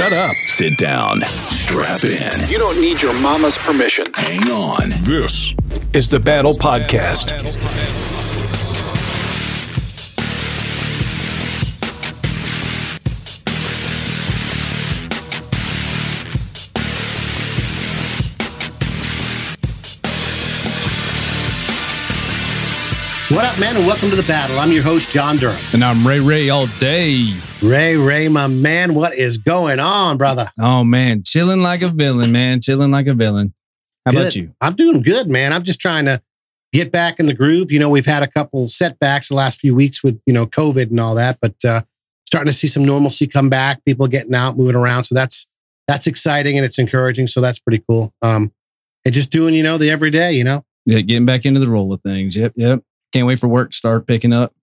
Shut up. Sit down. Strap in. You don't need your mama's permission. Hang on. This is the Battle Podcast. What up, man, and welcome to the battle. I'm your host, John Durham. And I'm Ray Ray all day. Ray, Ray, my man, what is going on, brother? Oh man, chilling like a villain, man. Chilling like a villain. How Good. about you? I'm doing good, man. I'm just trying to get back in the groove. You know, we've had a couple setbacks the last few weeks with, you know, COVID and all that, but uh, starting to see some normalcy come back, people getting out, moving around. So that's that's exciting and it's encouraging. So that's pretty cool. Um, and just doing, you know, the everyday, you know. Yeah, getting back into the roll of things. Yep, yep. Can't wait for work to start picking up.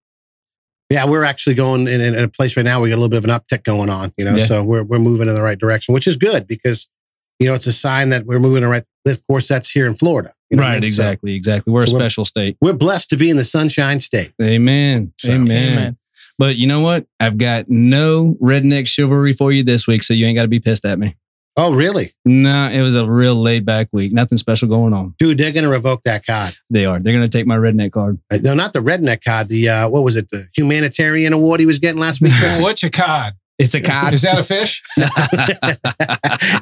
Yeah, we're actually going in, in a place right now. We got a little bit of an uptick going on, you know. Yeah. So we're we're moving in the right direction, which is good because you know it's a sign that we're moving in the right. Of course, that's here in Florida, you know what I right, mean? So exactly, exactly. We're so a we're- special state. we're blessed to be in the Sunshine State. Amen. So- Amen. Amen. But you know what? I've got no redneck chivalry for you this week, so you ain't got to be pissed at me. Oh, really, No, it was a real laid back week. Nothing special going on. dude? They're going to revoke that card. They are. They're going to take my redneck card. Uh, No, not the redneck card. The uh, what was it? The humanitarian award he was getting last week. Chris? What's your cod? It's a card. Is that a fish?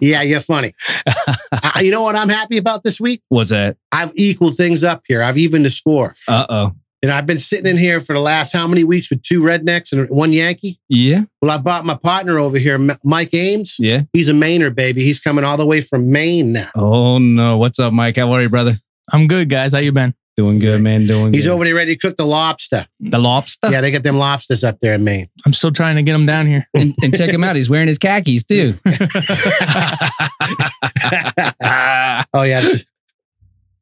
yeah, you're funny. Uh, you know what I'm happy about this week? What's that? I've equaled things up here. I've evened the score. Uh oh. And I've been sitting in here for the last how many weeks with two rednecks and one Yankee? Yeah. Well, I brought my partner over here, M- Mike Ames. Yeah. He's a Mainer, baby. He's coming all the way from Maine now. Oh no. What's up, Mike? How are you, brother? I'm good, guys. How you been? Doing good, man. Doing He's good. over there ready to cook the lobster. the lobster. Yeah, they get them lobsters up there in Maine. I'm still trying to get them down here. And, and check him out. He's wearing his khakis too. Oh, yeah.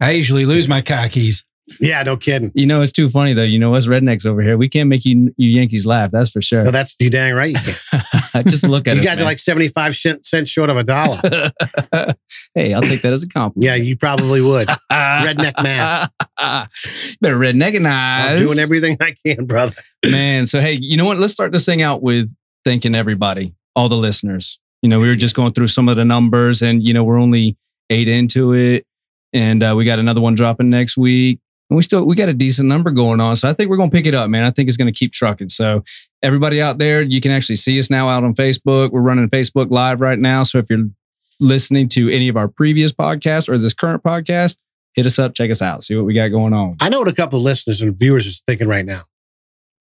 I usually lose my car keys. Yeah, no kidding. you know, it's too funny though. You know, us rednecks over here, we can't make you you Yankees laugh. That's for sure. No, that's you dang right. You. Just look at you us, guys are like 75 cent- short of a dollar. hey, I'll take that as a compliment. Yeah, you probably would. Redneck math. Better redneck and I'm doing everything I can, brother. man. So hey, you know what? Let's start this thing out with thanking everybody, all the listeners. You know, we were just going through some of the numbers, and you know, we're only eight into it, and uh, we got another one dropping next week. And we still we got a decent number going on, so I think we're gonna pick it up, man. I think it's gonna keep trucking. So everybody out there, you can actually see us now out on Facebook. We're running Facebook Live right now. So if you're listening to any of our previous podcasts or this current podcast, hit us up, check us out, see what we got going on. I know what a couple of listeners and viewers are thinking right now.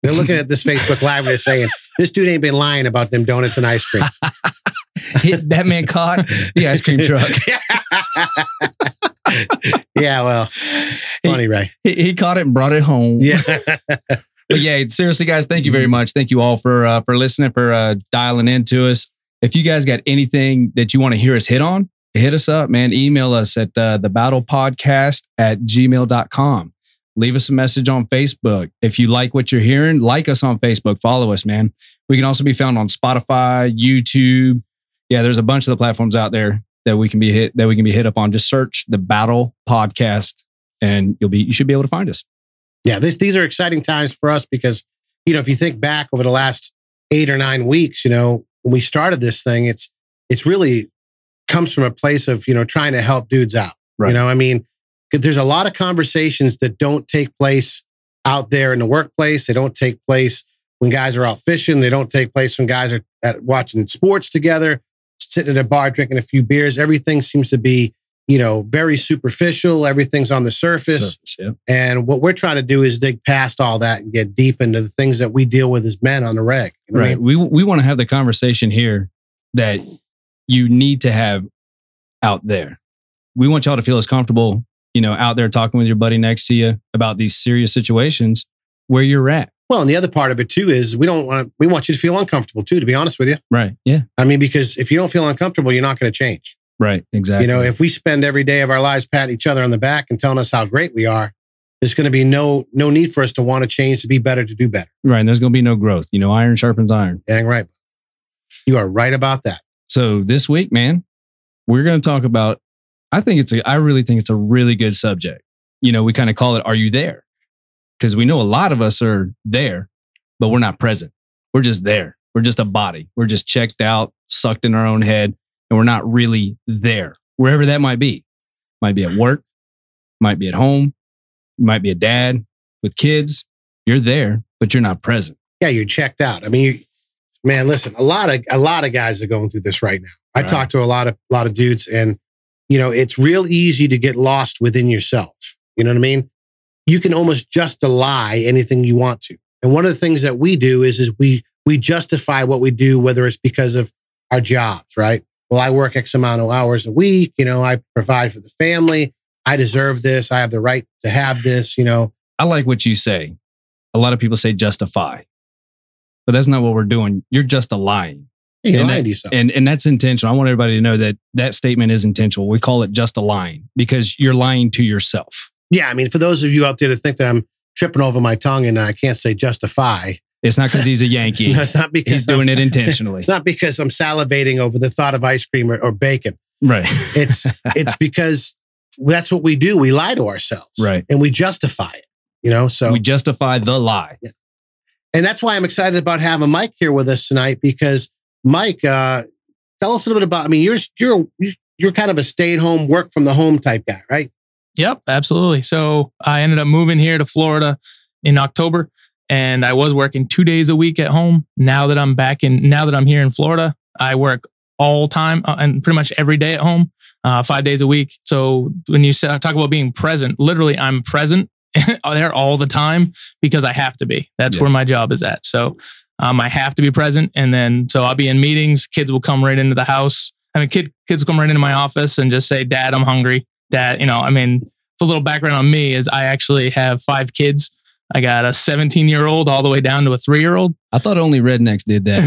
They're looking at this Facebook Live and they're saying, this dude ain't been lying about them donuts and ice cream. Hit that man caught the ice cream truck. yeah, well, funny, Ray. He, he caught it and brought it home. Yeah. But yeah, seriously, guys, thank you very much. Thank you all for uh, for listening, for uh, dialing into us. If you guys got anything that you want to hear us hit on, hit us up, man. Email us at uh, the battle podcast at gmail.com. Leave us a message on Facebook. If you like what you're hearing, like us on Facebook, follow us, man. We can also be found on Spotify, YouTube. Yeah, there's a bunch of the platforms out there that we can be hit that we can be hit up on. Just search the battle podcast and you'll be you should be able to find us. yeah, this, these are exciting times for us because, you know, if you think back over the last eight or nine weeks, you know, when we started this thing, it's, it's really comes from a place of, you know, trying to help dudes out. Right. You know, I mean, there's a lot of conversations that don't take place out there in the workplace. They don't take place when guys are out fishing. They don't take place when guys are at watching sports together, sitting at a bar drinking a few beers. Everything seems to be, you know, very superficial. Everything's on the surface. Surface, yeah. And what we're trying to do is dig past all that and get deep into the things that we deal with as men on the reg. You know what I Right. mean? We we want to have the conversation here that you need to have out there. We want y'all to feel as comfortable, you know, out there talking with your buddy next to you about these serious situations where you're at. Well, and the other part of it too is we don't want we want you to feel uncomfortable too. To be honest with you, Right. Yeah. I mean, because if you don't feel uncomfortable, you're not going to change. Right. Exactly. You know, if we spend every day of our lives patting each other on the back and telling us how great we are, there's going to be no no need for us to want to change to be better to do better. right. And there's going to be no growth. You know, iron sharpens iron. Dang right. You are right about that. So this week, man, we're going to talk about. I think it's a. I really think it's a really good subject. You know, we kind of call it "Are you there?" Because we know a lot of us are there, but we're not present. We're just there. We're just a body. We're just checked out, sucked in our own head, and we're not really there, wherever that might be. Might be at work, might be at home, you might be a dad with kids. You're there, but you're not present. Yeah, you're checked out. I mean, you, man, listen, a lot of a lot of guys are going through this right now. I Right. talk to a lot of a lot of dudes, and you know, it's real easy to get lost within yourself. You know what I mean? You can almost just lie anything you want to. And one of the things that we do is is we we justify what we do, whether it's because of our jobs, right? Well, I work X amount of hours a week. You know, I provide for the family. I deserve this. I have the right to have this. You know, I like what you say. A lot of people say justify, but that's not what we're doing. You're just a lying. you're And lying that- to yourself. And and that's intentional. I want everybody to know that that statement is intentional. We call it just a lying because you're lying to yourself. Yeah, I mean, for those of you out there that think that I'm tripping over my tongue and I can't say justify, It's not because he's a Yankee. that's not because he's doing it intentionally. It's not because I'm salivating over the thought of ice cream or, or bacon. Right. It's it's because that's what we do. We lie to ourselves, Right. And we justify it. You know, so we justify the lie. and that's why I'm excited about having Mike here with us tonight because Mike, uh, tell us a little bit about. I mean, you're you're you're kind of a stay at home, work from the home type guy, right? Yep, absolutely. So I ended up moving here to Florida in October and I was working two days a week at home. Now that I'm back in, now that I'm here in Florida, I work all time uh, and pretty much every day at home, uh, five days a week. So when you say, talk about being present, literally I'm present there all the time because I have to be. That's Yeah. where my job is at. So um, I have to be present. And then, so I'll be in meetings. Kids will come right into the house. I mean, kid, kids will come right into my office and just say, Dad, I'm hungry. Dad, you know, I mean, a little background on me is I actually have five kids. I got a 17 year old all the way down to a three year old. I thought only rednecks did that.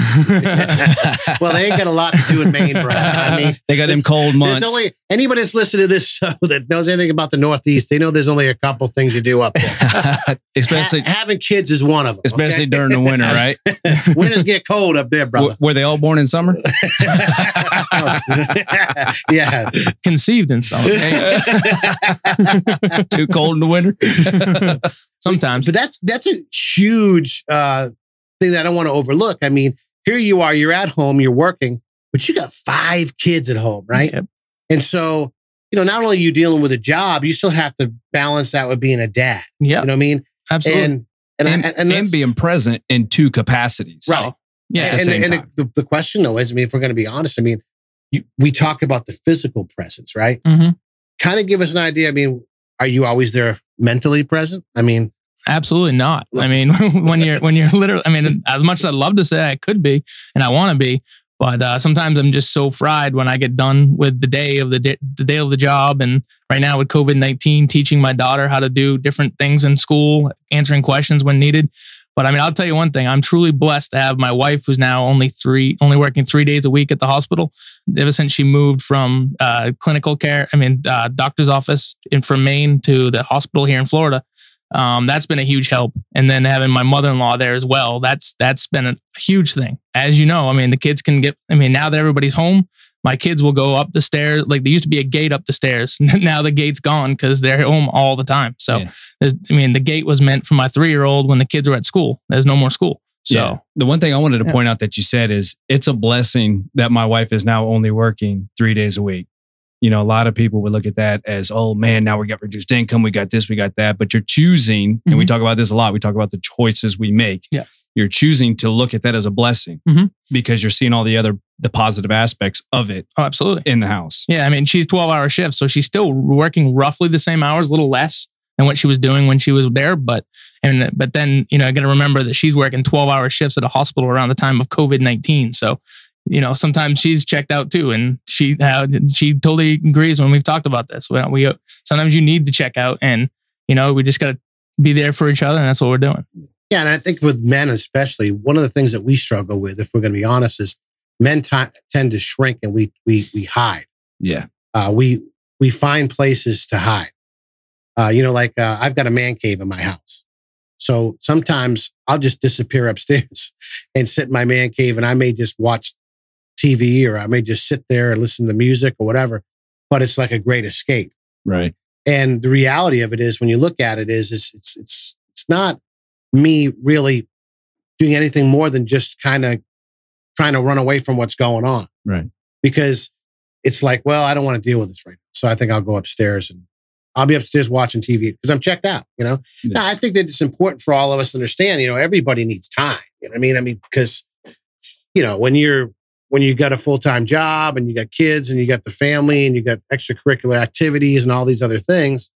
Well, they ain't got a lot to do in Maine, bro. I mean, they got them cold months. there's only anybody that's listened to this show that knows anything about the Northeast. They know there's only a couple things you do up there. especially Ha- having kids is one of them. especially okay? during the winter, right? Winters get cold up there, brother. W- were they all born in summer? yeah. Conceived in some. Too cold in the winter. Sometimes. But that's that's a huge uh, thing that I don't want to overlook. I mean, here you are, you're at home, you're working, but you got five kids at home, right? Yep. And so, you know, not only are you dealing with a job, you still have to balance that with being a dad. Yeah. You know what I mean? absolutely. And and and, and, and, and being present in two capacities. Right. yeah. at the and, same and time. the, the question though is, I mean, if we're going to be honest, I mean, you, we talk about the physical presence, right? Mhm. Kind of give us an idea. I mean, are you always there mentally present? I mean, Absolutely not. I mean, when you're when you're literally, I mean, as much as I'd love to say I could be, and I want to be, but uh, sometimes I'm just so fried when I get done with the day of the day, the day of the job. And right now with COVID nineteen, teaching my daughter how to do different things in school, answering questions when needed. But I mean, I'll tell you one thing: I'm truly blessed to have my wife, who's now only three, only working three days a week at the hospital. Ever since she moved from uh, clinical care, I mean, uh, doctor's office in from Maine to the hospital here in Florida um, that's been a huge help. And then having my mother-in-law there as well, that's that's been a huge thing. As you know, I mean, the kids can get. I mean, now that everybody's home, my kids will go up the stairs. Like there used to be a gate up the stairs. now the gate's gone because they're home all the time. So, Yeah. I mean, the gate was meant for my three-year-old when the kids were at school. There's no more school. So, Yeah. The one thing I wanted to Yeah. point out that you said is it's a blessing that my wife is now only working three days a week. You know, a lot of people would look at that as, oh man, now we got reduced income, we got this, we got that. But you're choosing, and we Mhm. talk about this a lot. We talk about the choices we make. Yeah. You're choosing to look at that as a blessing Mhm. because you're seeing all the other the positive aspects of it oh, absolutely. in the house. Yeah, I mean, she's 12 hour shifts, so she's still working roughly the same hours, a little less than what she was doing when she was there. But and but then you know, I got to remember that she's working 12 hour shifts at a hospital around the time of COVID 19. So you know, sometimes she's checked out too, and she uh, she totally agrees when we've talked about this. Well, we sometimes you need to check out, and you know, we just got to be there for each other, and that's what we're doing. Yeah, and I think with men especially, one of the things that we struggle with, if we're going to be honest, is men ti tend to shrink and we we we hide. Yeah. Uh, we we find places to hide. Uh, you know, like uh, I've got a man cave in my house, so sometimes I'll just disappear upstairs and sit in my man cave, and I may just watch TV or I may just sit there and listen to music or whatever. But it's like a great escape. Right. And the reality of it is, when you look at it, is, is it's it's it's not me really doing anything more than just kind of trying to run away from what's going on. Right. Because it's like, well, I don't want to deal with this right now. So I think I'll go upstairs and I'll be upstairs watching TV because I'm checked out, you know? Yeah. Now, I think that it's important for all of us to understand, you know, everybody needs time. You know what I mean? I mean, because, you know, when you're, when you got a full time job and you got kids and you got the family and you got extracurricular activities and all these other things,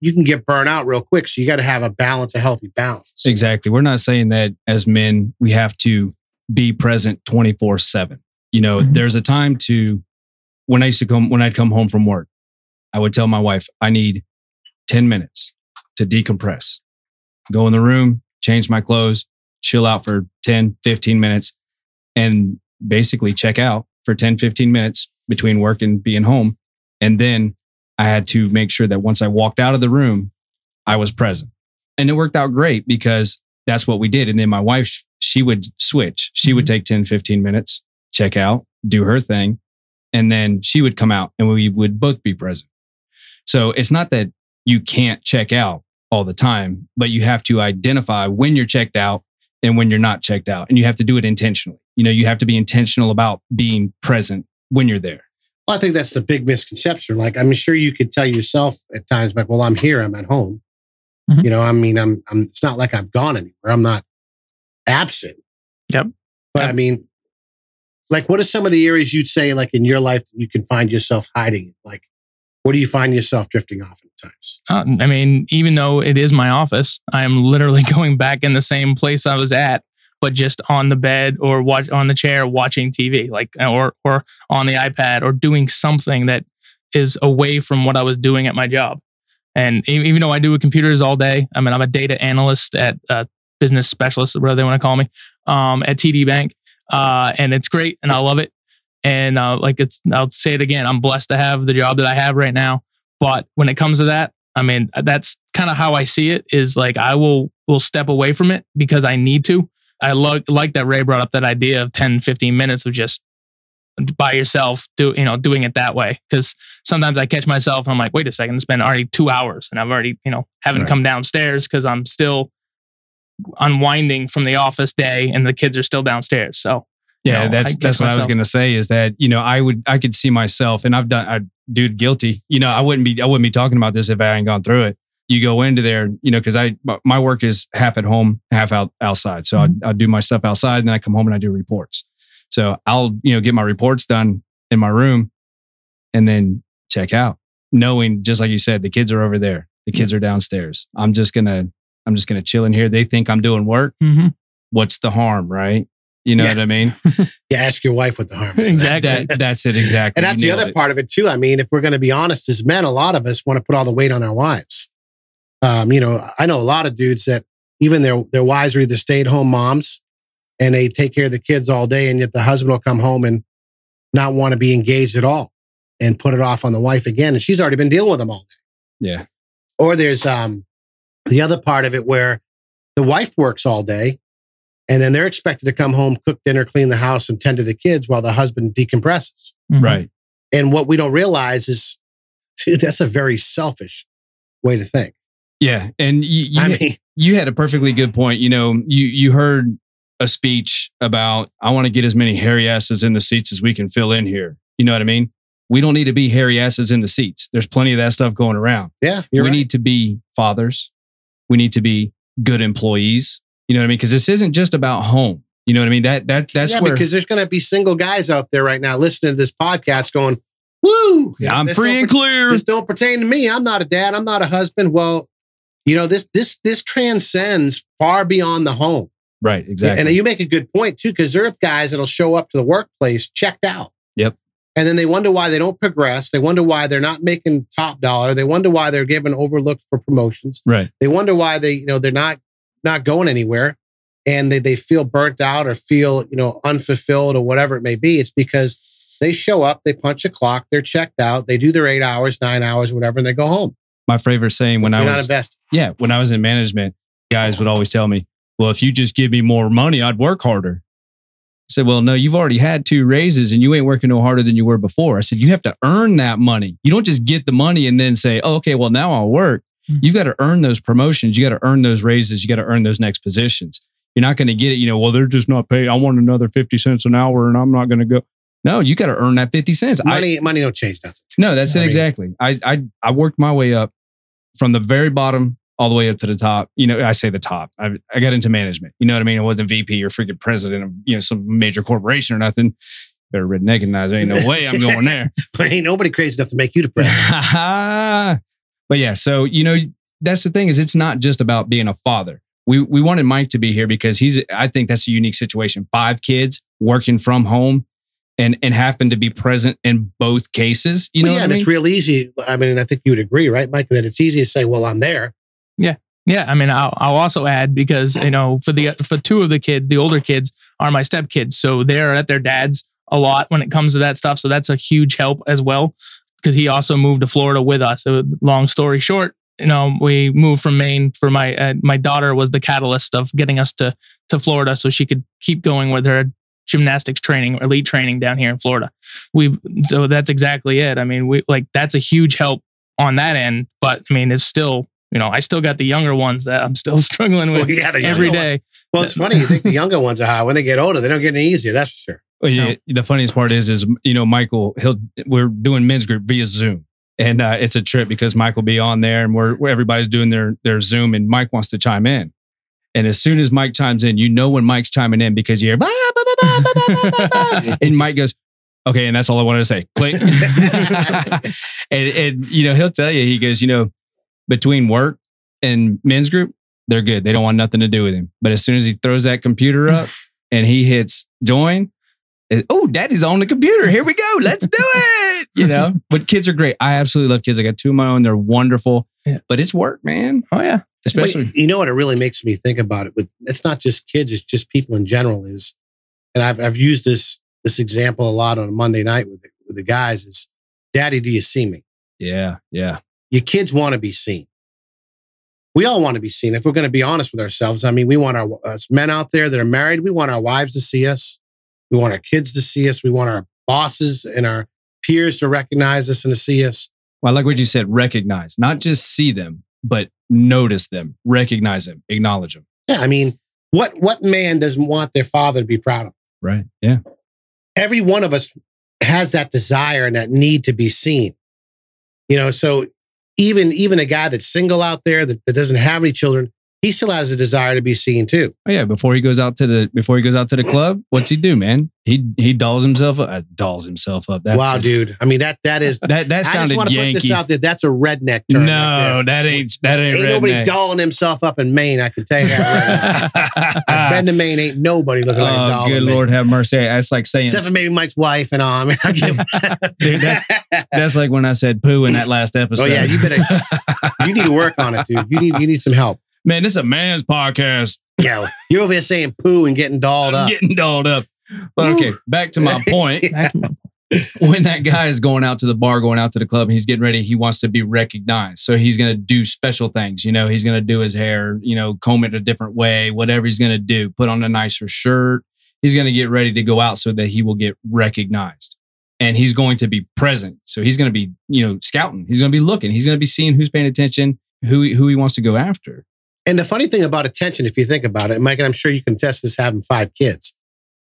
you can get burnt out real quick. So you got to have a balance, a healthy balance. Exactly. We're not saying that as men, we have to be present 24 7. You know, Mhm. there's a time to, when I used to come, when I'd come home from work, I would tell my wife, I need 10 minutes to decompress, go in the room, change my clothes, chill out for 10, 15 minutes, and basically check out for 10, 15 minutes between work and being home. And then I had to make sure that once I walked out of the room, I was present. And it worked out great because that's what we did. And then my wife, she would switch. She would mm-hmm. take 10, 15 minutes, check out, do her thing. And then she would come out and we would both be present. So it's not that you can't check out all the time, but you have to identify when you're checked out and when you're not checked out. And you have to do it intentionally. You know, you have to be intentional about being present when you're there. Well, I think that's the big misconception. Like, I'm sure you could tell yourself at times, like, well, I'm here, I'm at home. Mhm. You know, I mean, I'm, I'm, it's not like I've gone anywhere. I'm not absent. Yep. But I mean, like, what are some of the areas you'd say, like, in your life that you can find yourself hiding? Like, where do you find yourself drifting off at times? Uh, I mean, even though it is my office, I am literally going back in the same place I was at, but just on the bed or watch on the chair watching TV, like or or on the iPad or doing something that is away from what I was doing at my job. And even though I do with computers all day, I mean, I'm a data analyst at uh, business specialist, whatever they want to call me, um, at TD Bank, uh, and it's great, and I love it. And uh, like it's, I'll say it again, I'm blessed to have the job that I have right now. But when it comes to that, I mean, that's kind of how I see it. Is like I will will step away from it because I need to. I like like that Ray brought up that idea of 10, 15 minutes of just by yourself, do you know, doing it that way. Because sometimes I catch myself and I'm like, wait a second, it's been already two hours and I've already, you know, haven't Right. come downstairs because I'm still unwinding from the office day and the kids are still downstairs. So Yeah, know, that's that's what I was going to say is that you know I would I could see myself and I've done I dude guilty. You know I wouldn't be I wouldn't be talking about this if I hadn't gone through it. You go into there, you know, because I my work is half at home, half out outside. So Mm-hmm. I I do my stuff outside, and then I come home and I do reports. So I'll you know get my reports done in my room, and then check out, knowing just like you said, the kids are over there, the kids are downstairs. I'm just gonna I'm just gonna chill in here. They think I'm doing work. mhm. What's the harm, right? You know Yeah. what I mean? Yeah, ask your wife what the harm is. Exactly. That, that's it exactly. And that's You the other it. part of it too. I mean, if we're going to be honest, as men, a lot of us want to put all the weight on our wives. Um, you know, I know a lot of dudes that even their their wives are either stay at home moms and they take care of the kids all day, and yet the husband will come home and not want to be engaged at all and put it off on the wife again, and she's already been dealing with them all day. Yeah. Or there's um the other part of it where the wife works all day and then they're expected to come home, cook dinner, clean the house, and tend to the kids while the husband decompresses. Mhm. Right. And what we don't realize is, dude, that's a very selfish way to think. Yeah. And you, you, I mean, you had a perfectly good point. You know, you, you heard a speech about, I want to get as many hairy asses in the seats as we can fill in here. You know what I mean? We don't need to be hairy asses in the seats. There's plenty of that stuff going around. yeah, you're we right. need to be fathers. We need to be good employees. You know what I mean? Because this isn't just about home. You know what I mean? That that that's yeah, where because there's going to be single guys out there right now listening to this podcast going, "Woo, yeah, I'm free and per- clear. This don't pertain to me. I'm not a dad. I'm not a husband." Well, you know this this this transcends far beyond the home. right. Exactly. And you make a good point too, because there are guys that'll show up to the workplace checked out. Yep. And then they wonder why they don't progress. They wonder why they're not making top dollar. They wonder why they're given overlooked for promotions. right. They wonder why they, you know, they're not not going anywhere and they, they feel burnt out or feel, you know, unfulfilled or whatever it may be. It's because they show up, they punch a clock, they're checked out, they do their eight hours, nine hours, whatever, and they go home. My favorite saying when I They're was not invested. yeah, when I was in management, guys would always tell me, well, if you just give me more money, I'd work harder. I said, well, no, you've already had two raises and you ain't working no harder than you were before. I said, you have to earn that money. You don't just get the money and then say, oh, okay, well, now I'll work. Mhm. You've got to earn those promotions. You got to earn those raises. You got to earn those next positions. You're not going to get it. You know, well, they're just not paying. I want another 50 cents an hour and I'm not going to go. No, you got to earn that 50 cents. I, Money, money don't change nothing. no, that's I it mean- exactly. I, I I worked my way up from the very bottom all the way up to the top. You know, I say the top. I, I got into management. You know what I mean? I wasn't VP or freaking president of you know some major corporation or nothing. Better redneckize. There ain't no way I'm going there. But ain't nobody crazy enough to make you the president. but yeah, so you know that's the thing is it's not just about being a father. We we wanted Mike to be here because he's I think that's a unique situation. Five kids working from home and and having to be present in both cases. You know, Well, what yeah, I mean? it's real easy. I mean, I think you would agree, right, Mike, that it's easy to say, "Well, I'm there." Yeah, yeah, I mean, I'll, I'll also add because you know, for the for two of the kids, the older kids are my stepkids, so they're at their dad's a lot when it comes to that stuff. So that's a huge help as well, because he also moved to Florida with us. So long story short, you know, we moved from Maine for my uh, my daughter was the catalyst of getting us to to Florida, so she could keep going with her gymnastics training, elite training down here in Florida. We so that's exactly it. I mean, we like that's a huge help on that end, but I mean, it's still you know, I still got the younger ones that I'm still struggling with Well, yeah, every one- Well, it's funny. You think the younger ones are high. When they get older, they don't get any easier. That's for sure. Well, yeah, the funniest part is, is you know, Michael, he'll we're doing men's group via Zoom, and uh, it's a trip because Mike will be on there, and we're where everybody's doing their their Zoom, and Mike wants to chime in, and as soon as Mike chimes in, you know when Mike's chiming in because you hear, "Bah, bah, bah, bah, bah, bah, bah, bah," and Mike goes, "Okay," and that's all I wanted to say. Click, and and you know he'll tell you, he goes, you know, between work and men's group, they're good. They don't want nothing to do with him, but as soon as he throws that computer up and he hits join oh, daddy's on the computer. Here we go. Let's do it. You know, but kids are great. I absolutely love kids. I got two of my own. They're wonderful, Yeah. but it's work, man. Oh yeah. Especially, But you know what? It really makes me think about it. With it's not just kids; it's just people in general. Is and I've I've used this this example a lot on a Monday night with the, with the guys. Is Daddy, do you see me? yeah, yeah, Your kids want to be seen. We all want to be seen. If we're going to be honest with ourselves, I mean, we want our us men out there that are married. We want our wives to see us. We want our kids to see us. We want our bosses and our peers to recognize us and to see us. Well, I like what you said. Recognize, not just see them, but notice them, recognize them, acknowledge them. Yeah, I mean, what what man doesn't want their father to be proud of? Right. Yeah. every one of us has that desire and that need to be seen. You know, so even even a guy that's single out there that, that doesn't have any children, he still has a desire to be seen too. Oh yeah. Before he goes out to the before he goes out to the club, what's he do, man? He he dolls himself up. Uh, dolls himself up. That's wow, dude. I mean that that is That that I just sounded want to put this out there. That's a redneck term. no, right that ain't that ain't, ain't nobody dolling himself up in Maine. I can tell you that. Right. I've been to Maine. Ain't nobody looking like a oh, doll. good in Maine. Lord, have mercy. That's like saying Except for maybe Mike's wife and all. I mean, I Dude, that's like when I said poo in that last episode. Oh yeah, you better. you need to work on it, dude. You need you need some help. Man, this is a man's podcast. Yeah, you're over here saying poo and getting dolled I'm up. getting dolled up. But okay, back to my point. Back to my- when that guy is going out to the bar, going out to the club, and he's getting ready, he wants to be recognized. So he's going to do special things. You know, he's going to do his hair, you know, comb it a different way, whatever he's going to do, put on a nicer shirt. He's going to get ready to go out so that he will get recognized. And he's going to be present. So he's going to be, you know, scouting. He's going to be looking. He's going to be seeing who's paying attention, who, he- who he wants to go after. And the funny thing about attention, if you think about it, Mike, and I'm sure you can test this having five kids,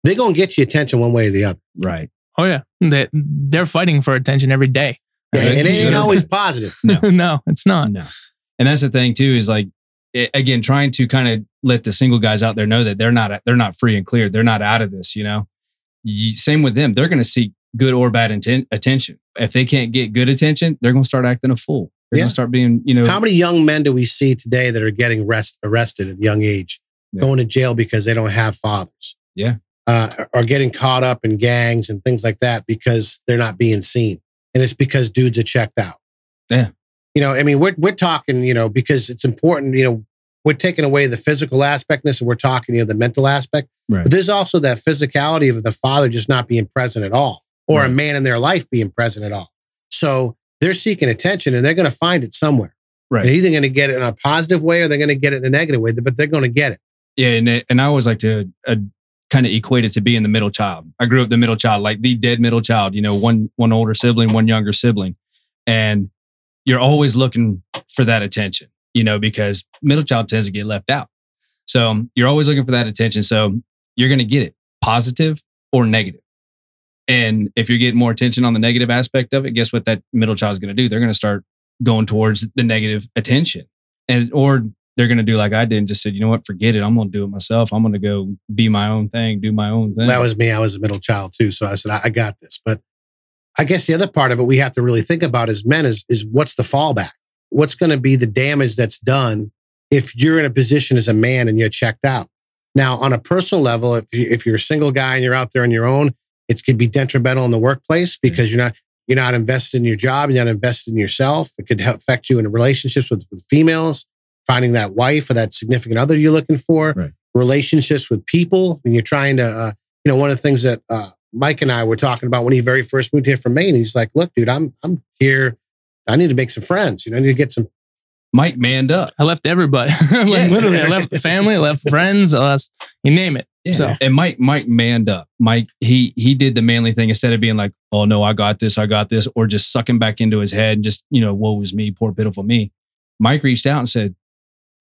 they're going to get you attention one way or the other. Right. Oh yeah. They they're fighting for attention every day. And it ain't always positive. no, it's not. No. And that's the thing too is like a- again trying to kind of let the single guys out there know that they're not they're not free and clear. They're not out of this, you know. You, same with them. They're going to seek good or bad inten- attention. If they can't get good attention, they're going to start acting a fool. They're Yeah. to start being, you know, How many young men do we see today that are getting arrest, arrested at a young age, Yeah. going to jail because they don't have fathers? Yeah. Uh, are getting caught up in gangs and things like that because they're not being seen. And it's because dudes are checked out. Yeah. You know, I mean, we're, we're talking, you know, because it's important, you know, we're taking away the physical aspectness and we're talking, you know, the mental aspect. Right. But there's also that physicality of the father just not being present at all or a man in their life being present at all. So they're seeking attention and they're going to find it somewhere. Right. They're either going to get it in a positive way or they're going to get it in a negative way, but they're going to get it. Yeah, and it- and I always like to uh, kind of equate it to being the middle child. I grew up the middle child, like the dead middle child. You know, one one older sibling, one younger sibling, and you're always looking for that attention. You know, because middle child tends to get left out. So you're always looking for that attention. So you're going to get it positive or negative. And if you're getting more attention on the negative aspect of it, guess what that middle child is going to do? They're going to start going towards the negative attention. And or they're going to do like I did and just said, you know what, forget it. I'm going to do it myself. I'm going to go be my own thing, do my own thing. That was me. I was a middle child too. So I said, I, I got this. But I guess the other part of it we have to really think about as men is, is what's the fallback? What's going to be the damage that's done if you're in a position as a man and you're checked out? Now, on a personal level, if, you, if you're a single guy and you're out there on your own, it could be detrimental in the workplace because you're not you're not invested in your job, you're not invested in yourself. It could affect you in relationships with, with females, finding that wife or that significant other you're looking for, Right. relationships with people. When you're trying to, uh, you know, one of the things that uh, Mike and I were talking about when he very first moved here from Maine, he's like, "Look, dude, I'm I'm here. I need to make some friends. You know, I need to get some Mike manned up. I left everybody. like Yeah. literally, I left family, I left friends, I left, you name it. So and Mike, Mike manned up. Mike, he he did the manly thing instead of being like, "Oh no, I got this, I got this," or just sucking back into his head and just you know, "Woe is me, poor pitiful me." Mike reached out and said,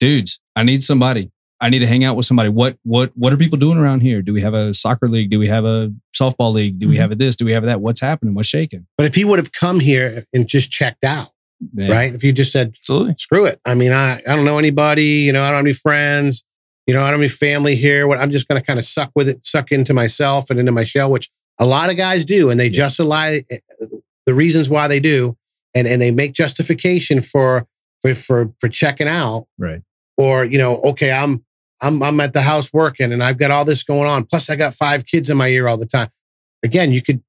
"Dudes, I need somebody. I need to hang out with somebody. What what what are people doing around here? Do we have a soccer league? Do we have a softball league? Do we Mhm. have a this? Do we have a that? What's happening? What's shaking?" But if he would have come here and just checked out, Yeah. right? If you just said, absolutely. screw it. I mean, I, I don't know anybody, you know, I don't have any friends, you know, I don't have family here. What I'm just going to kind of suck with it, suck into myself and into my shell, which a lot of guys do. And they justify eh, the reasons why they do. And, and they make justification for, for, for, for checking out Right. or, you know, okay, I'm, I'm, I'm at the house working and I've got all this going on. Plus I got five kids in my ear all the time. Again, you could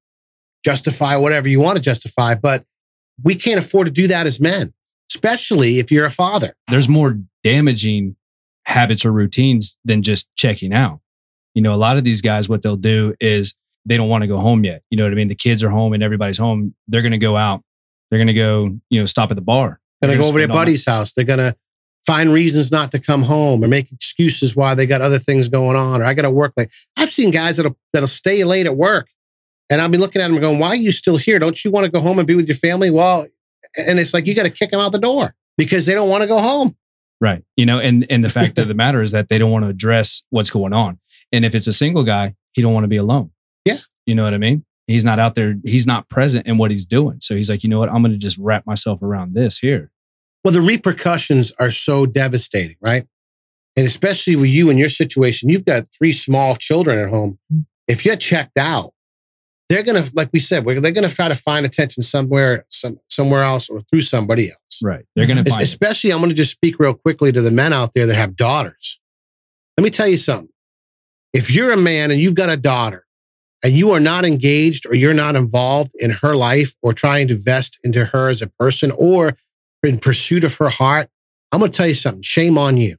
justify whatever you want to justify, but we can't afford to do that as men, especially if you're a father. there's more damaging habits or routines than just checking out. You know, a lot of these guys, what they'll do is they don't want to go home yet. You know what I mean? The kids are home and everybody's home. They're going to go out. They're going to go, you know, stop at the bar. They're They're gonna go over spend their buddy's house. They're gonna find reasons not to come home or make excuses why they got other things going on or I got to work late. I've seen guys that'll that'll stay late at work, and I'll be looking at them going, "Why are you still here? Don't you want to go home and be with your family?" Well, and it's like you got to kick them out the door because they don't want to go home. Right. You know, and and the fact of the matter is that they don't want to address what's going on. And if it's a single guy, he don't want to be alone. Yeah. You know what I mean? He's not out there. He's not present in what he's doing. So he's like, you know what? I'm going to just wrap myself around this here. Well, the repercussions are so devastating, right? And especially with you in your situation, you've got three small children at home. If you're checked out, they're gonna, like we said, they're gonna try to find attention somewhere, some somewhere else, or through somebody else. Right. They're going to Es- find it. Especially, I'm gonna just speak real quickly to the men out there that have daughters. Let me tell you something. If you're a man and you've got a daughter, and you are not engaged or you're not involved in her life or trying to invest into her as a person or in pursuit of her heart, I'm going to tell you something. Shame on you.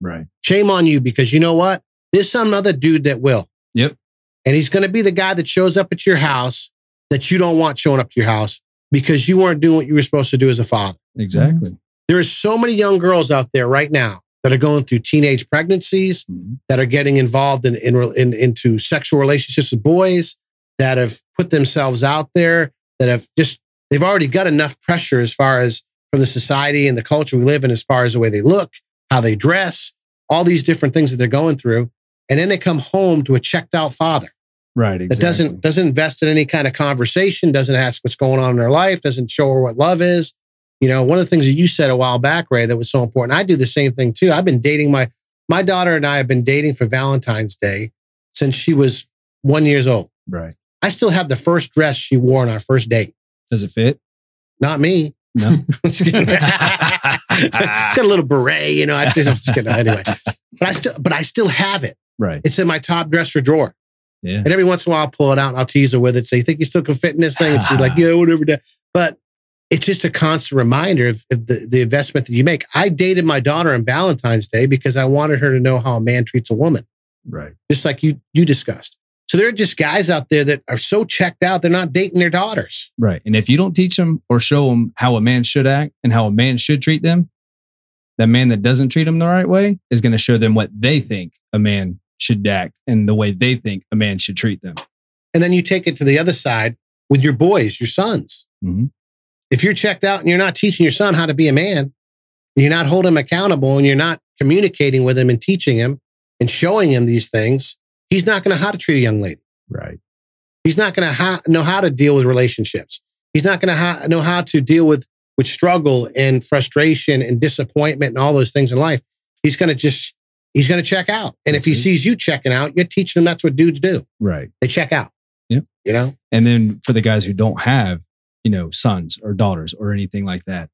Right. Shame on you because you know what? There's some other dude that will. Yep. And he's going to be the guy that shows up at your house that you don't want showing up to your house because you weren't doing what you were supposed to do as a father. Exactly. There are so many young girls out there right now that are going through teenage pregnancies, Mhm. that are getting involved in, in, in into sexual relationships with boys, that have put themselves out there, that have just they've already got enough pressure as far as from the society and the culture we live in, as far as the way they look, how they dress, all these different things that they're going through, and then they come home to a checked out father Right. Exactly. that doesn't doesn't invest in any kind of conversation, doesn't ask what's going on in their life, doesn't show her what love is. You know, one of the things that you said a while back, Ray, that was so important. I do the same thing too. I've been dating my my daughter and I have been dating for Valentine's Day since she was one years old. Right. I still have the first dress she wore on our first date. Does it fit? Not me. No. It's got a little beret, you know. I, I'm just kidding. Anyway, but I still, but I still have it. right. It's in my top dresser drawer. Yeah. And every once in a while, I'll pull it out and I'll tease her with it. Say, you think you still can fit in this thing? And she's like, yeah, whatever. that." But it's just a constant reminder of, of the, the investment that you make. I dated my daughter on Valentine's Day because I wanted her to know how a man treats a woman, Right. just like you you discussed. So there are just guys out there that are so checked out, they're not dating their daughters. Right. And if you don't teach them or show them how a man should act and how a man should treat them, that man that doesn't treat them the right way is going to show them what they think a man should act and the way they think a man should treat them. And then you take it to the other side with your boys, your sons. Mhm. If you're checked out and you're not teaching your son how to be a man, you're not holding him accountable and you're not communicating with him and teaching him and showing him these things, he's not going to know how to treat a young lady. Right. He's not going to ha- know how to deal with relationships. He's not going to ha- know how to deal with with struggle and frustration and disappointment and all those things in life. He's going to just he's going to check out. And if he sees you checking out, you're teaching him that's what dudes do. Right. They check out. Yeah. You know. And then for the guys who don't have, you know, sons or daughters or anything like that,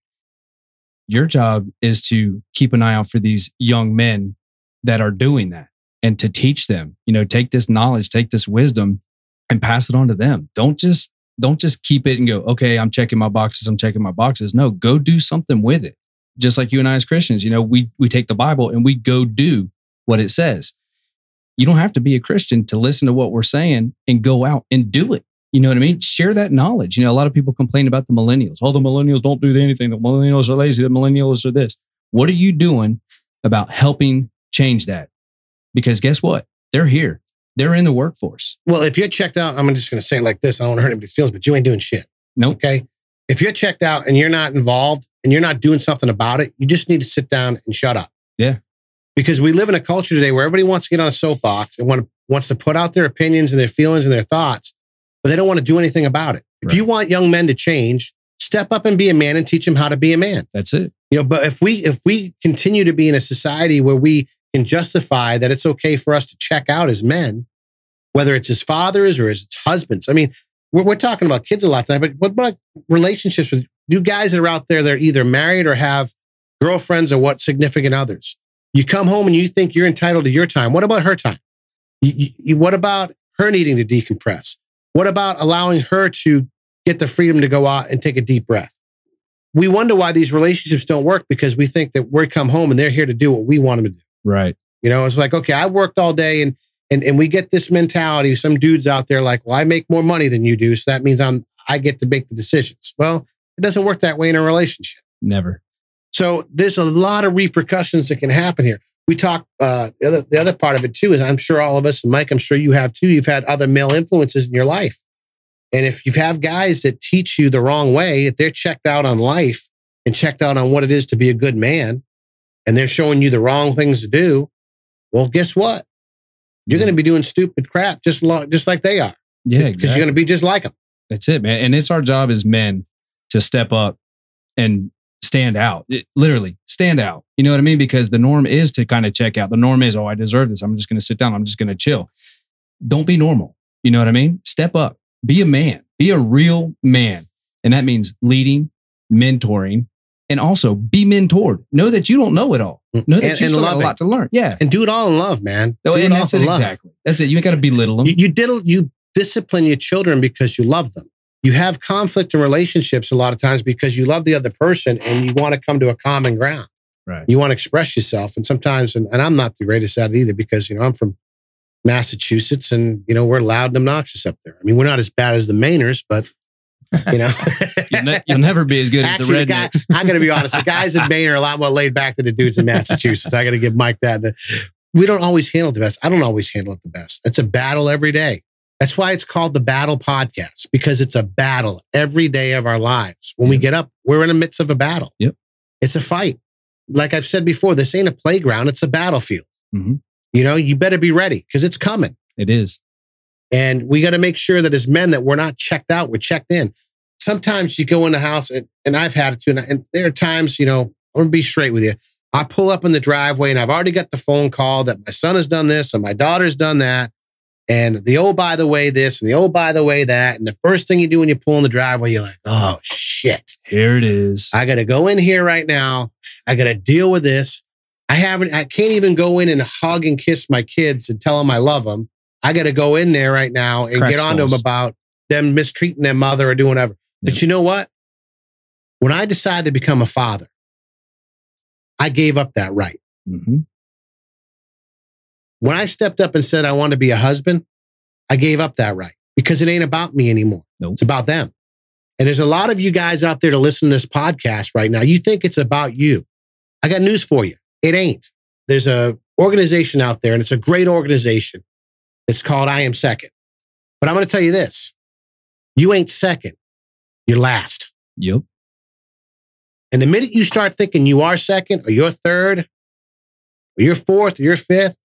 your job is to keep an eye out for these young men that are doing that and to teach them, you know, take this knowledge, take this wisdom and pass it on to them. Don't just don't just keep it and go, okay, I'm checking my boxes, I'm checking my boxes. No, go do something with it. Just like you and I as Christians, you know, we we take the Bible and we go do what it says. You don't have to be a Christian to listen to what we're saying and go out and do it. You know what I mean? Share that knowledge. You know, a lot of people complain about the millennials. Oh, the millennials don't do anything. The millennials are lazy. The millennials are this. What are you doing about helping change that? Because guess what? They're here. They're in the workforce. Well, if you're checked out, I'm just going to say it like this. I don't want to hurt anybody's feelings, but you ain't doing shit. Nope. Okay. If you're checked out and you're not involved and you're not doing something about it, you just need to sit down and shut up. Yeah. Because we live in a culture today where everybody wants to get on a soapbox and want, wants to put out their opinions and their feelings and their thoughts, but they don't want to do anything about it. If you want young men to change, step up and be a man and teach them how to be a man. That's it. You know, but if we if we continue to be in a society where we can justify that it's okay for us to check out as men, whether it's as fathers or as husbands. I mean, we're, we're talking about kids a lot tonight, but what about relationships with you guys that are out there that are either married or have girlfriends or what significant others? You come home and you think you're entitled to your time. What about her time? You- you- what about her needing to decompress? What about allowing her to get the freedom to go out and take a deep breath? We wonder why these relationships don't work because we think that we come home and they're here to do what we want them to do. Right. You know, it's like, okay, I worked all day and and and we get this mentality. Some dudes out there like, well, I make more money than you do, so that means I'm I get to make the decisions. Well, it doesn't work that way in a relationship. Never. So there's a lot of repercussions that can happen here. We talk uh, the other the other part of it too is I'm sure all of us, and Mike, I'm sure you have too. You've had other male influences in your life, and if you have guys that teach you the wrong way, if they're checked out on life and checked out on what it is to be a good man, and they're showing you the wrong things to do, well, guess what? You're going to be doing stupid crap just lo- just like they are. Yeah, because exactly. you're going to be just like them. That's it, man. And it's our job as men to step up and stand out. It- literally, stand out. You know what I mean? Because the norm is to kind of check out. The norm is, oh, I deserve this. I'm just going to sit down. I'm just going to chill. Don't be normal. You know what I mean? Step up. Be a man. Be a real man. And that means leading, mentoring, and also be mentored. Know that you don't know it all. Mm. Know that And- you still got a lot to learn. Yeah. And do it all in love, man. Oh, do and it all that's in it love. exactly. That's it. You ain't got to belittle them. You, you did you discipline your children because you love them. You have conflict in relationships a lot of times because you love the other person and you want to come to a common ground. right. You want to express yourself. And sometimes, and, and I'm not the greatest at it either because, you know, I'm from Massachusetts and, you know, we're loud and obnoxious up there. I mean, we're not as bad as the Mainers, but, you know. You'll, ne- you'll never be as good Actually, as the the guy, rednecks. I got to be honest. The guys in Maine are a lot more laid back than the dudes in Massachusetts. I got to give Mike that. We don't always handle it the best. I don't always handle it the best. It's a battle every day. That's why it's called the Battle Podcast because it's a battle every day of our lives. When we get up, we're in the midst of a battle. Yep. It's a fight. Like I've said before, this ain't a playground. It's a battlefield. Mhm. You know, you better be ready because it's coming. It is. And we got to make sure that as men that we're not checked out, we're checked in. Sometimes you go in the house and, and I've had it too. And, and there are times, you know, I'm going to be straight with you. I pull up in the driveway and I've already got the phone call that my son has done this and my daughter's done that. And the oh, by the way, this and the oh, by the way, that. And the first thing you do when you pull in the driveway, you're like, oh, shit. Here it is. I got to go in here right now. I got to deal with this. I haven't, I can't even go in and hug and kiss my kids and tell them I love them. I got to go in there right now and get on to them about them mistreating their mother or doing whatever. But you know what? When I decided to become a father, I gave up that right. Mhm. When I stepped up and said I want to be a husband, I gave up that right because it ain't about me anymore. Nope. It's about them. And there's a lot of you guys out there to listen to this podcast right now. You think it's about you. I got news for you. It ain't. There's a organization out there and it's a great organization. It's called I Am Second. But I'm going to tell you this. You ain't second. You're last. Yep. And the minute you start thinking you are second or you're third, or you're fourth, or you're fifth,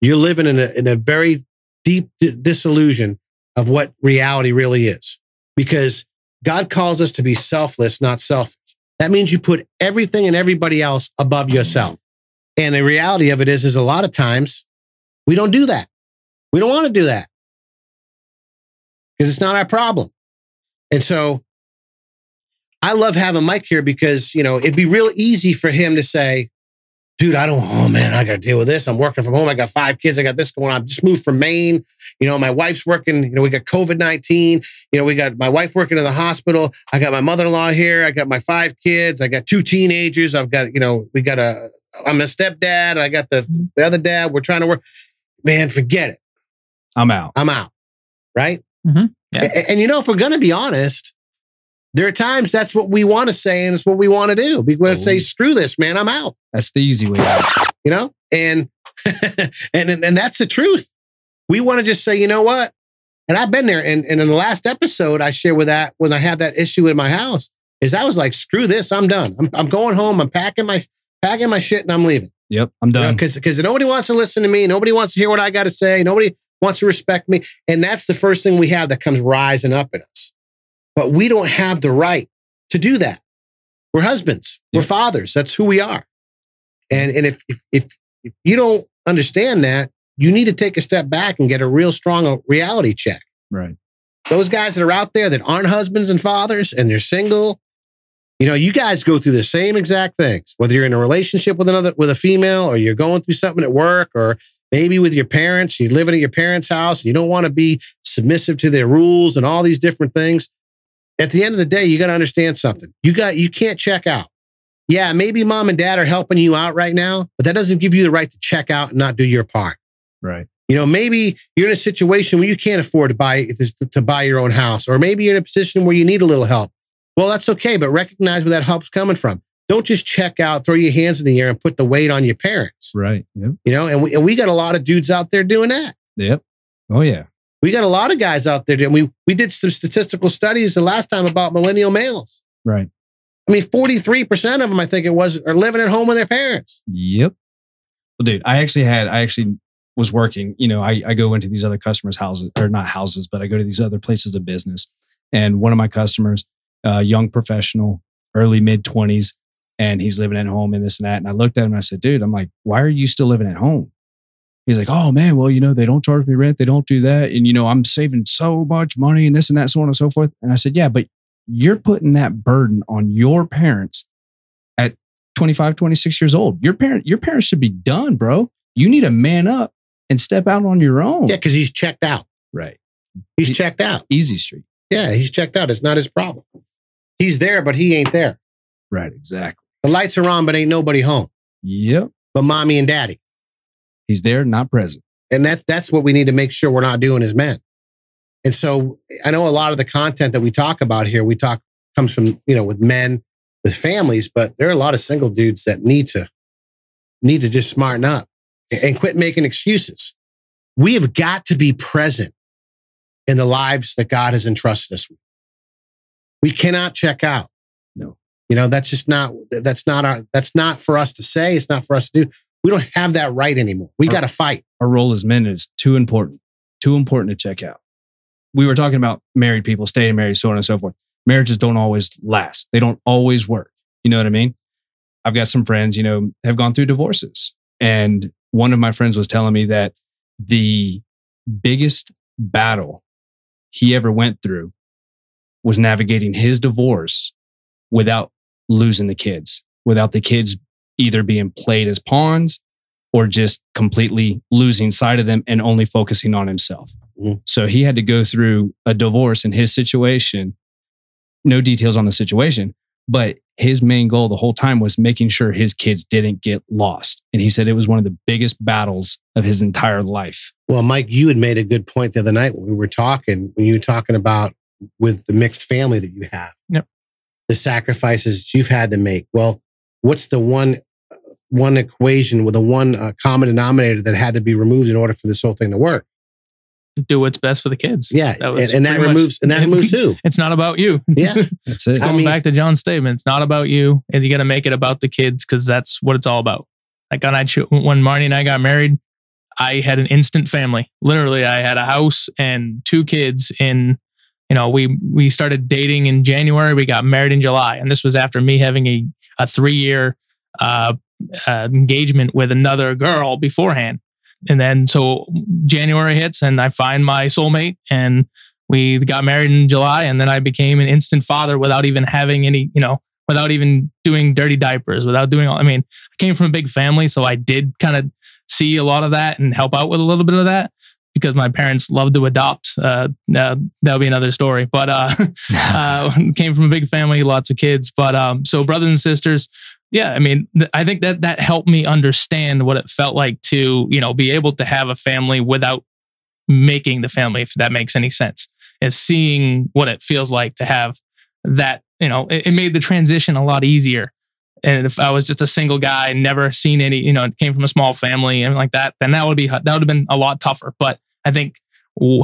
you're living in a, in a very deep di- disillusion of what reality really is. Because God calls us to be selfless, not selfish. That means you put everything and everybody else above yourself. And the reality of it is, is a lot of times we don't do that. We don't want to do that because it's not our problem. And so I love having Mike here because, you know, it'd be real easy for him to say, dude, I don't, oh man, I got to deal with this. I'm working from home. I got five kids. I got this going on. I just moved from Maine. You know, my wife's working, you know, we got COVID 19. You know, we got my wife working in the hospital. I got my mother in law here. I got my five kids. I got two teenagers. I've got, you know, we got a, I'm a stepdad. I got the, the other dad. We're trying to work. Man, forget it. I'm out. I'm out. Right. Mhm. Yeah. A- And, you know, if we're going to be honest, there are times that's what we want to say and it's what we want to do. We want to say, screw this, man. I'm out. That's the easy way out. You know, and and and that's the truth. We want to just say, you know what? And I've been there. And, and in the last episode, I shared with that when I had that issue in my house, is I was like, screw this, I'm done. I'm, I'm going home. I'm packing my packing my shit and I'm leaving. Yep, I'm done. Because because nobody wants to listen to me. Nobody wants to hear what I got to say. Nobody wants to respect me. And that's the first thing we have that comes rising up in us. But we don't have the right to do that. We're husbands. We're fathers. That's who we are. And and if if if, if you don't understand that, you need to take a step back and get a real strong reality check. Right. Those guys that are out there that aren't husbands and fathers and they're single, you know, you guys go through the same exact things. Whether you're in a relationship with another with a female, or you're going through something at work, or maybe with your parents, you're living at your parents' house, you don't want to be submissive to their rules and all these different things. At the end of the day, you got to understand something. You got you can't check out. Yeah, maybe mom and dad are helping you out right now, but that doesn't give you the right to check out and not do your part. Right. You know, maybe you're in a situation where you can't afford to buy to, buy your own house, or maybe you're in a position where you need a little help. Well, that's okay, but recognize where that help's coming from. Don't just check out, throw your hands in the air, and put the weight on your parents. Right. Yep. You know, and we, and we got a lot of dudes out there doing that. Yep. Oh yeah. We got a lot of guys out there. And we we did some statistical studies the last time about millennial males. Right. I mean, 43% of them, I think it was, are living at home with their parents. Yep. Well, dude, I actually had, I actually was working, you know, I, I go into these other customers' houses, or not houses, but I go to these other places of business. And one of my customers, uh, young professional, early mid 20s, and he's living at home and this and that. And I looked at him and I said, dude, I'm like, why are you still living at home? He's like, oh man, well, you know, they don't charge me rent. They don't do that. And, you know, I'm saving so much money and this and that, so on and so forth. And I said, yeah, but you're putting that burden on your parents at 25, 26 years old. Your parent, your parents should be done, bro. You need to man up and step out on your own. Yeah, because he's checked out. Right. He's He- checked out. Easy street. Yeah, he's checked out. It's not his problem. He's there, but he ain't there. Right. Exactly. The lights are on, but ain't nobody home Yep. but mommy and daddy. He's there, not present. And that's that's what we need to make sure we're not doing as men. And so I know a lot of the content that we talk about here, we talk comes from, you know, with men, with families, but there are a lot of single dudes that need to need to just smarten up and quit making excuses. We have got to be present in the lives that God has entrusted us with. We cannot check out. No. You know, that's just not that's not our that's not for us to say. It's not for us to do. We don't have that right anymore. We got to fight. Our role as men is too important, too important to check out. We were talking about married people staying married, so on and so forth. Marriages don't always last. They don't always work. You know what I mean? I've got some friends, you know, have gone through divorces. And one of my friends was telling me that the biggest battle he ever went through was navigating his divorce without losing the kids, without the kids either being played as pawns or just completely losing sight of them and only focusing on himself. Mhm. So he had to go through a divorce in his situation. No details on the situation, but his main goal the whole time was making sure his kids didn't get lost. And he said it was one of the biggest battles of his entire life. Well, Mike, you had made a good point the other night when we were talking, when you were talking about with the mixed family that you have. Yep. The sacrifices that you've had to make. Well, what's the one one equation with a one uh, common denominator that had to be removed in order for this whole thing to work? Do what's best for the kids. Yeah, That was and, and that pretty much- removes and that removes who? It's not about you. Yeah, That's it. I Going mean- back to John's statement, it's not about you, and you got to make it about the kids because that's what it's all about. Like when I cho- when Marnie and I got married, I had an instant family. Literally, I had a house and two kids. In you know, we we started dating in January. We got married in July, and this was after me having a a three year uh, uh, engagement with another girl beforehand. And then so January hits, and I find my soulmate, and we got married in July, and then I became an instant father without even having any, you know, without even doing dirty diapers, without doing all. I mean, I came from a big family, so I did kind of see a lot of that and help out with a little bit of that because my parents loved to adopt. Uh, uh, that'll be another story. But uh, uh, came from a big family, lots of kids. But um, so brothers and sisters, yeah. I mean, th- I think that that helped me understand what it felt like to you know be able to have a family without making the family, if that makes any sense. Is seeing what it feels like to have that. You know, it, it made the transition a lot easier. And if I was just a single guy, never seen any, you know, came from a small family and like that, then that would be that would have been a lot tougher. But I think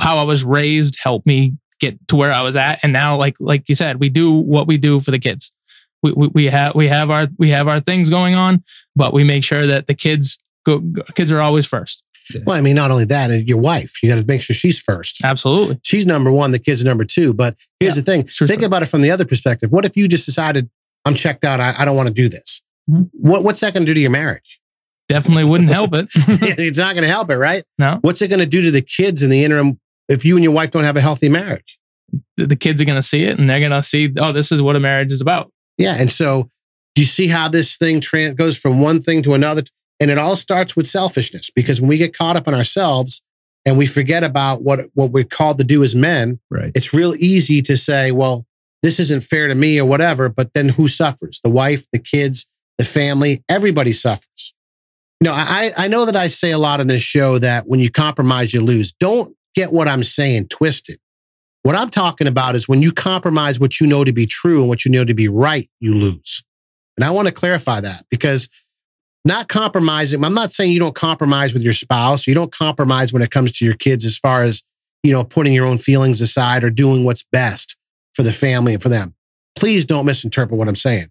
how I was raised helped me get to where I was at. And now, like like you said, we do what we do for the kids. We, we, we have we have our we have our things going on, but we make sure that the kids go, go kids are always first. Well, I mean, not only that, your wife, you got to make sure she's first. Absolutely. She's number one, the kids are number two. But here's Yeah, the thing sure, think sure. about it from the other perspective. What if you just decided, I'm checked out, I, I don't want to do this? Mhm. What, what's that going to do to your marriage? Definitely wouldn't help it. it's not going to help it, right? no, What's it going to do to the kids in the interim if you and your wife don't have a healthy marriage? the, the kids are going to see it and they're going to see, oh, this is what a marriage is about. Yeah. And so you see how this thing goes from one thing to another. And it all starts with selfishness because when we get caught up in ourselves and we forget about what, what we're called to do as men, Right. it's real easy to say, well, this isn't fair to me or whatever. But then who suffers? The wife, the kids, the family, everybody suffers. You know, I, I know that I say a lot in this show that when you compromise, you lose. Don't get what I'm saying twisted. What I'm talking about is when you compromise what you know to be true and what you know to be right, you lose. And I want to clarify that because not compromising, I'm not saying you don't compromise with your spouse. You don't compromise when it comes to your kids as far as, you know, putting your own feelings aside or doing what's best for the family and for them. Please don't misinterpret what I'm saying.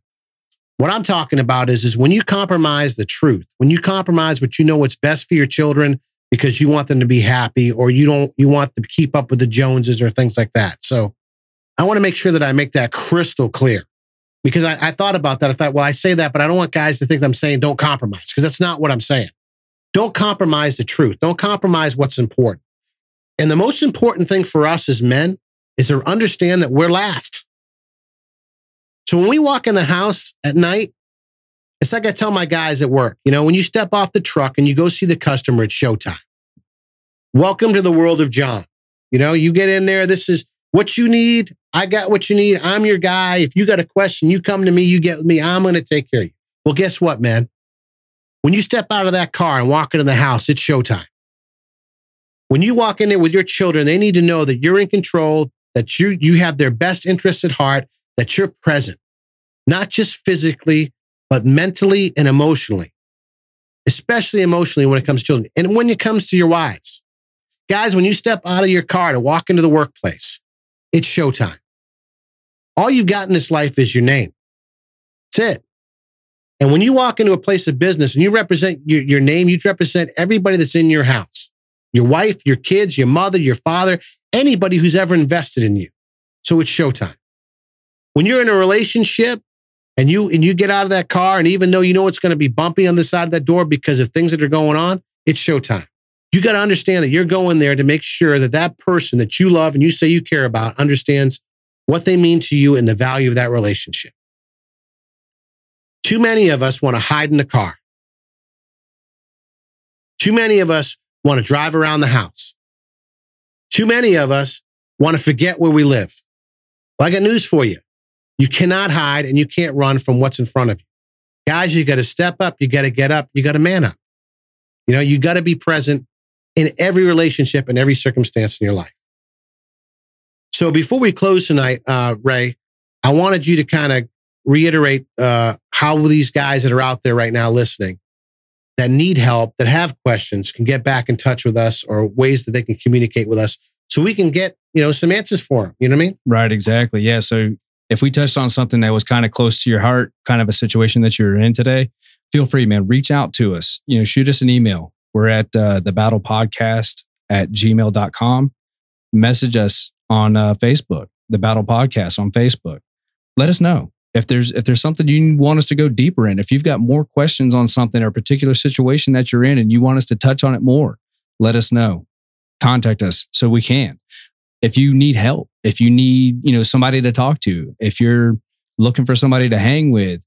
What I'm talking about is, is when you compromise the truth, when you compromise what you know what's best for your children because you want them to be happy or you don't, you want to keep up with the Joneses or things like that. So I want to make sure that I make that crystal clear because I, I thought about that. I thought, well, I say that, but I don't want guys to think I'm saying don't compromise because that's not what I'm saying. Don't compromise the truth. Don't compromise what's important. And the most important thing for us as men is to understand that we're last. So when we walk in the house at night, it's like I tell my guys at work, you know, when you step off the truck and you go see the customer, it's showtime. Welcome to the world of John. You know, you get in there, this is what you need. I got what you need. I'm your guy. If you got a question, you come to me, you get me. I'm going to take care of you. Well, guess what, man? When you step out of that car and walk into the house, it's showtime. When you walk in there with your children, they need to know that you're in control, that you you have their best interests at heart, that you're present, not just physically, but mentally and emotionally, especially emotionally when it comes to children. And when it comes to your wives, guys, when you step out of your car to walk into the workplace, it's showtime. All you've got in this life is your name. That's it. And when you walk into a place of business and you represent your, your name, you represent everybody that's in your house your wife, your kids, your mother, your father, anybody who's ever invested in you. So it's showtime. When you're in a relationship and you and you get out of that car, and even though you know it's going to be bumpy on the side of that door because of things that are going on, it's showtime. You got to understand that you're going there to make sure that that person that you love and you say you care about understands what they mean to you and the value of that relationship. Too many of us want to hide in the car. Too many of us want to drive around the house. Too many of us want to forget where we live. Well, I got news for you. You cannot hide and you can't run from what's in front of you. Guys, you got to step up. You got to get up. You got to man up. You know, you got to be present in every relationship and every circumstance in your life. So before we close tonight, uh, Ray, I wanted you to kind of reiterate uh, how these guys that are out there right now listening that need help, that have questions, can get back in touch with us or ways that they can communicate with us so we can get, you know, some answers for them. You know what I mean? Right, exactly. Yeah. So if we touched on something that was kind of close to your heart, kind of a situation that you're in today, feel free, man. Reach out to us. You know, shoot us an email. We're at uh, the battle podcast at gmail.com. Message us on uh, Facebook, the battle podcast on Facebook. Let us know if there's if there's something you want us to go deeper in. If you've got more questions on something or a particular situation that you're in and you want us to touch on it more, let us know. Contact us so we can. If you need help, if you need, you know, somebody to talk to, if you're looking for somebody to hang with,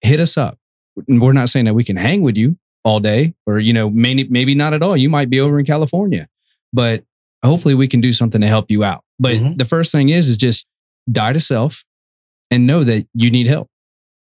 hit us up. We're not saying that we can hang with you all day or, you know, maybe, maybe not at all. You might be over in California, but hopefully we can do something to help you out. But Mhm. the first thing is, is just die to self and know that you need help.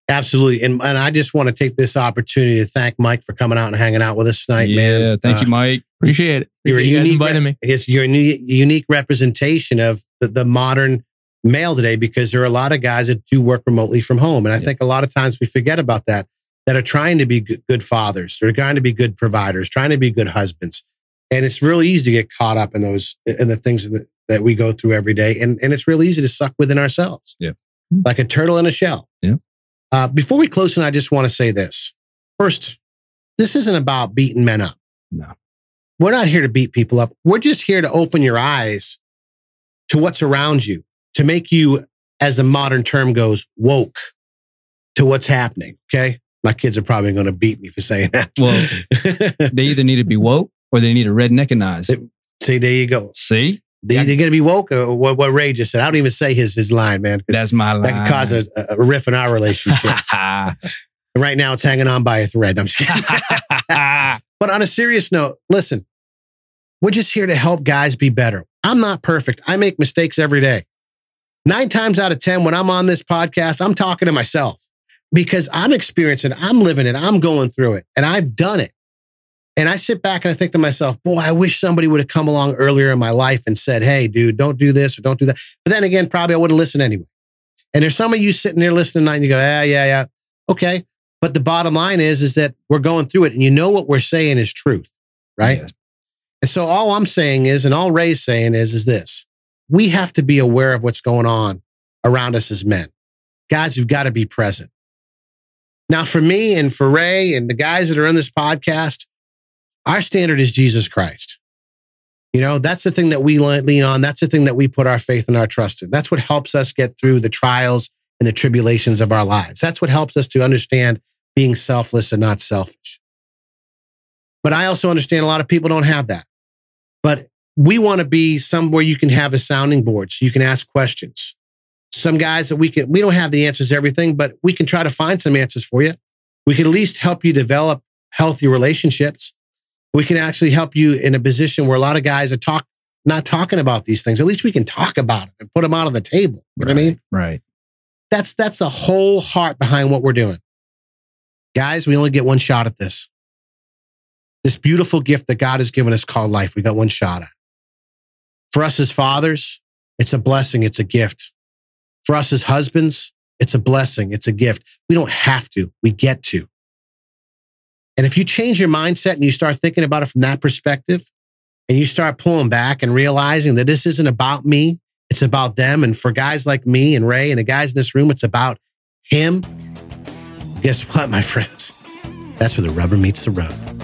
Absolutely. And, and I just want to take this opportunity to thank Mike for coming out and hanging out with us tonight, yeah. man. Thank Uh, you, Mike. Appreciate it. You're a Appreciate you guys unique inviting me. It's your uni- unique representation of the, the modern male today because there are a lot of guys that do work remotely from home. And I Yeah. think a lot of times we forget about that, that are trying to be good, good fathers. They're trying to be good providers, trying to be good husbands. And it's really easy to get caught up in those, in the things that, that we go through every day. And, and it's really easy to suck within ourselves. Yeah. Like a turtle in a shell. Yeah. Uh, before we close, and I just want to say this. First, this isn't about beating men up. No. We're not here to beat people up. We're just here to open your eyes to what's around you, to make you, as a modern term goes, woke to what's happening. Okay. My kids are probably going to beat me for saying that. Well, they either need to be woke or they need a redneckinize. See, there you go. See? They. They're going to be woke or what, what Ray just said. I don't even say his, his line, man. That's my line. that could cause a, a riff in our relationship. right now, it's hanging on by a thread. I'm just kidding. But on a serious note, listen, we're just here to help guys be better. I'm not perfect. I make mistakes every day. Nine times out of 10, when I'm on this podcast, I'm talking to myself because I'm experiencing. I'm living it. I'm going through it and I've done it. And I sit back and I think to myself, boy, I wish somebody would have come along earlier in my life and said, hey, dude, don't do this or don't do that. But then again, probably I wouldn't listen anyway. And there's some of you sitting there listening tonight and you go, yeah, yeah, yeah. Okay. But the bottom line is, is that we're going through it and you know what we're saying is truth, right? Yeah. And so all I'm saying is, and all Ray's saying is, is this. We have to be aware of what's going on around us as men. Guys, you've got to be present. Now, for me and for Ray and the guys that are on this podcast, our standard is Jesus Christ. You know, that's the thing that we lean on. That's the thing that we put our faith and our trust in. That's what helps us get through the trials and the tribulations of our lives. That's what helps us to understand being selfless and not selfish. But I also understand a lot of people don't have that. But we want to be somewhere you can have a sounding board so you can ask questions. Some guys that we can, we don't have the answers to everything, but we can try to find some answers for you. We can at least help you develop healthy relationships. We can actually help you in a position where a lot of guys are talk, not talking about these things. At least we can talk about them and put them out on the table. You know what I mean? Right. That's that's the whole heart behind what we're doing. Guys, we only get one shot at this. This beautiful gift that God has given us called life, we got one shot at. For us as fathers, it's a blessing, it's a gift. For us as husbands, it's a blessing, it's a gift. We don't have to, we get to. And if you change your mindset and you start thinking about it from that perspective, and you start pulling back and realizing that this isn't about me, it's about them. And for guys like me and Ray and the guys in this room, it's about him. Guess what, my friends? That's where the rubber meets the road.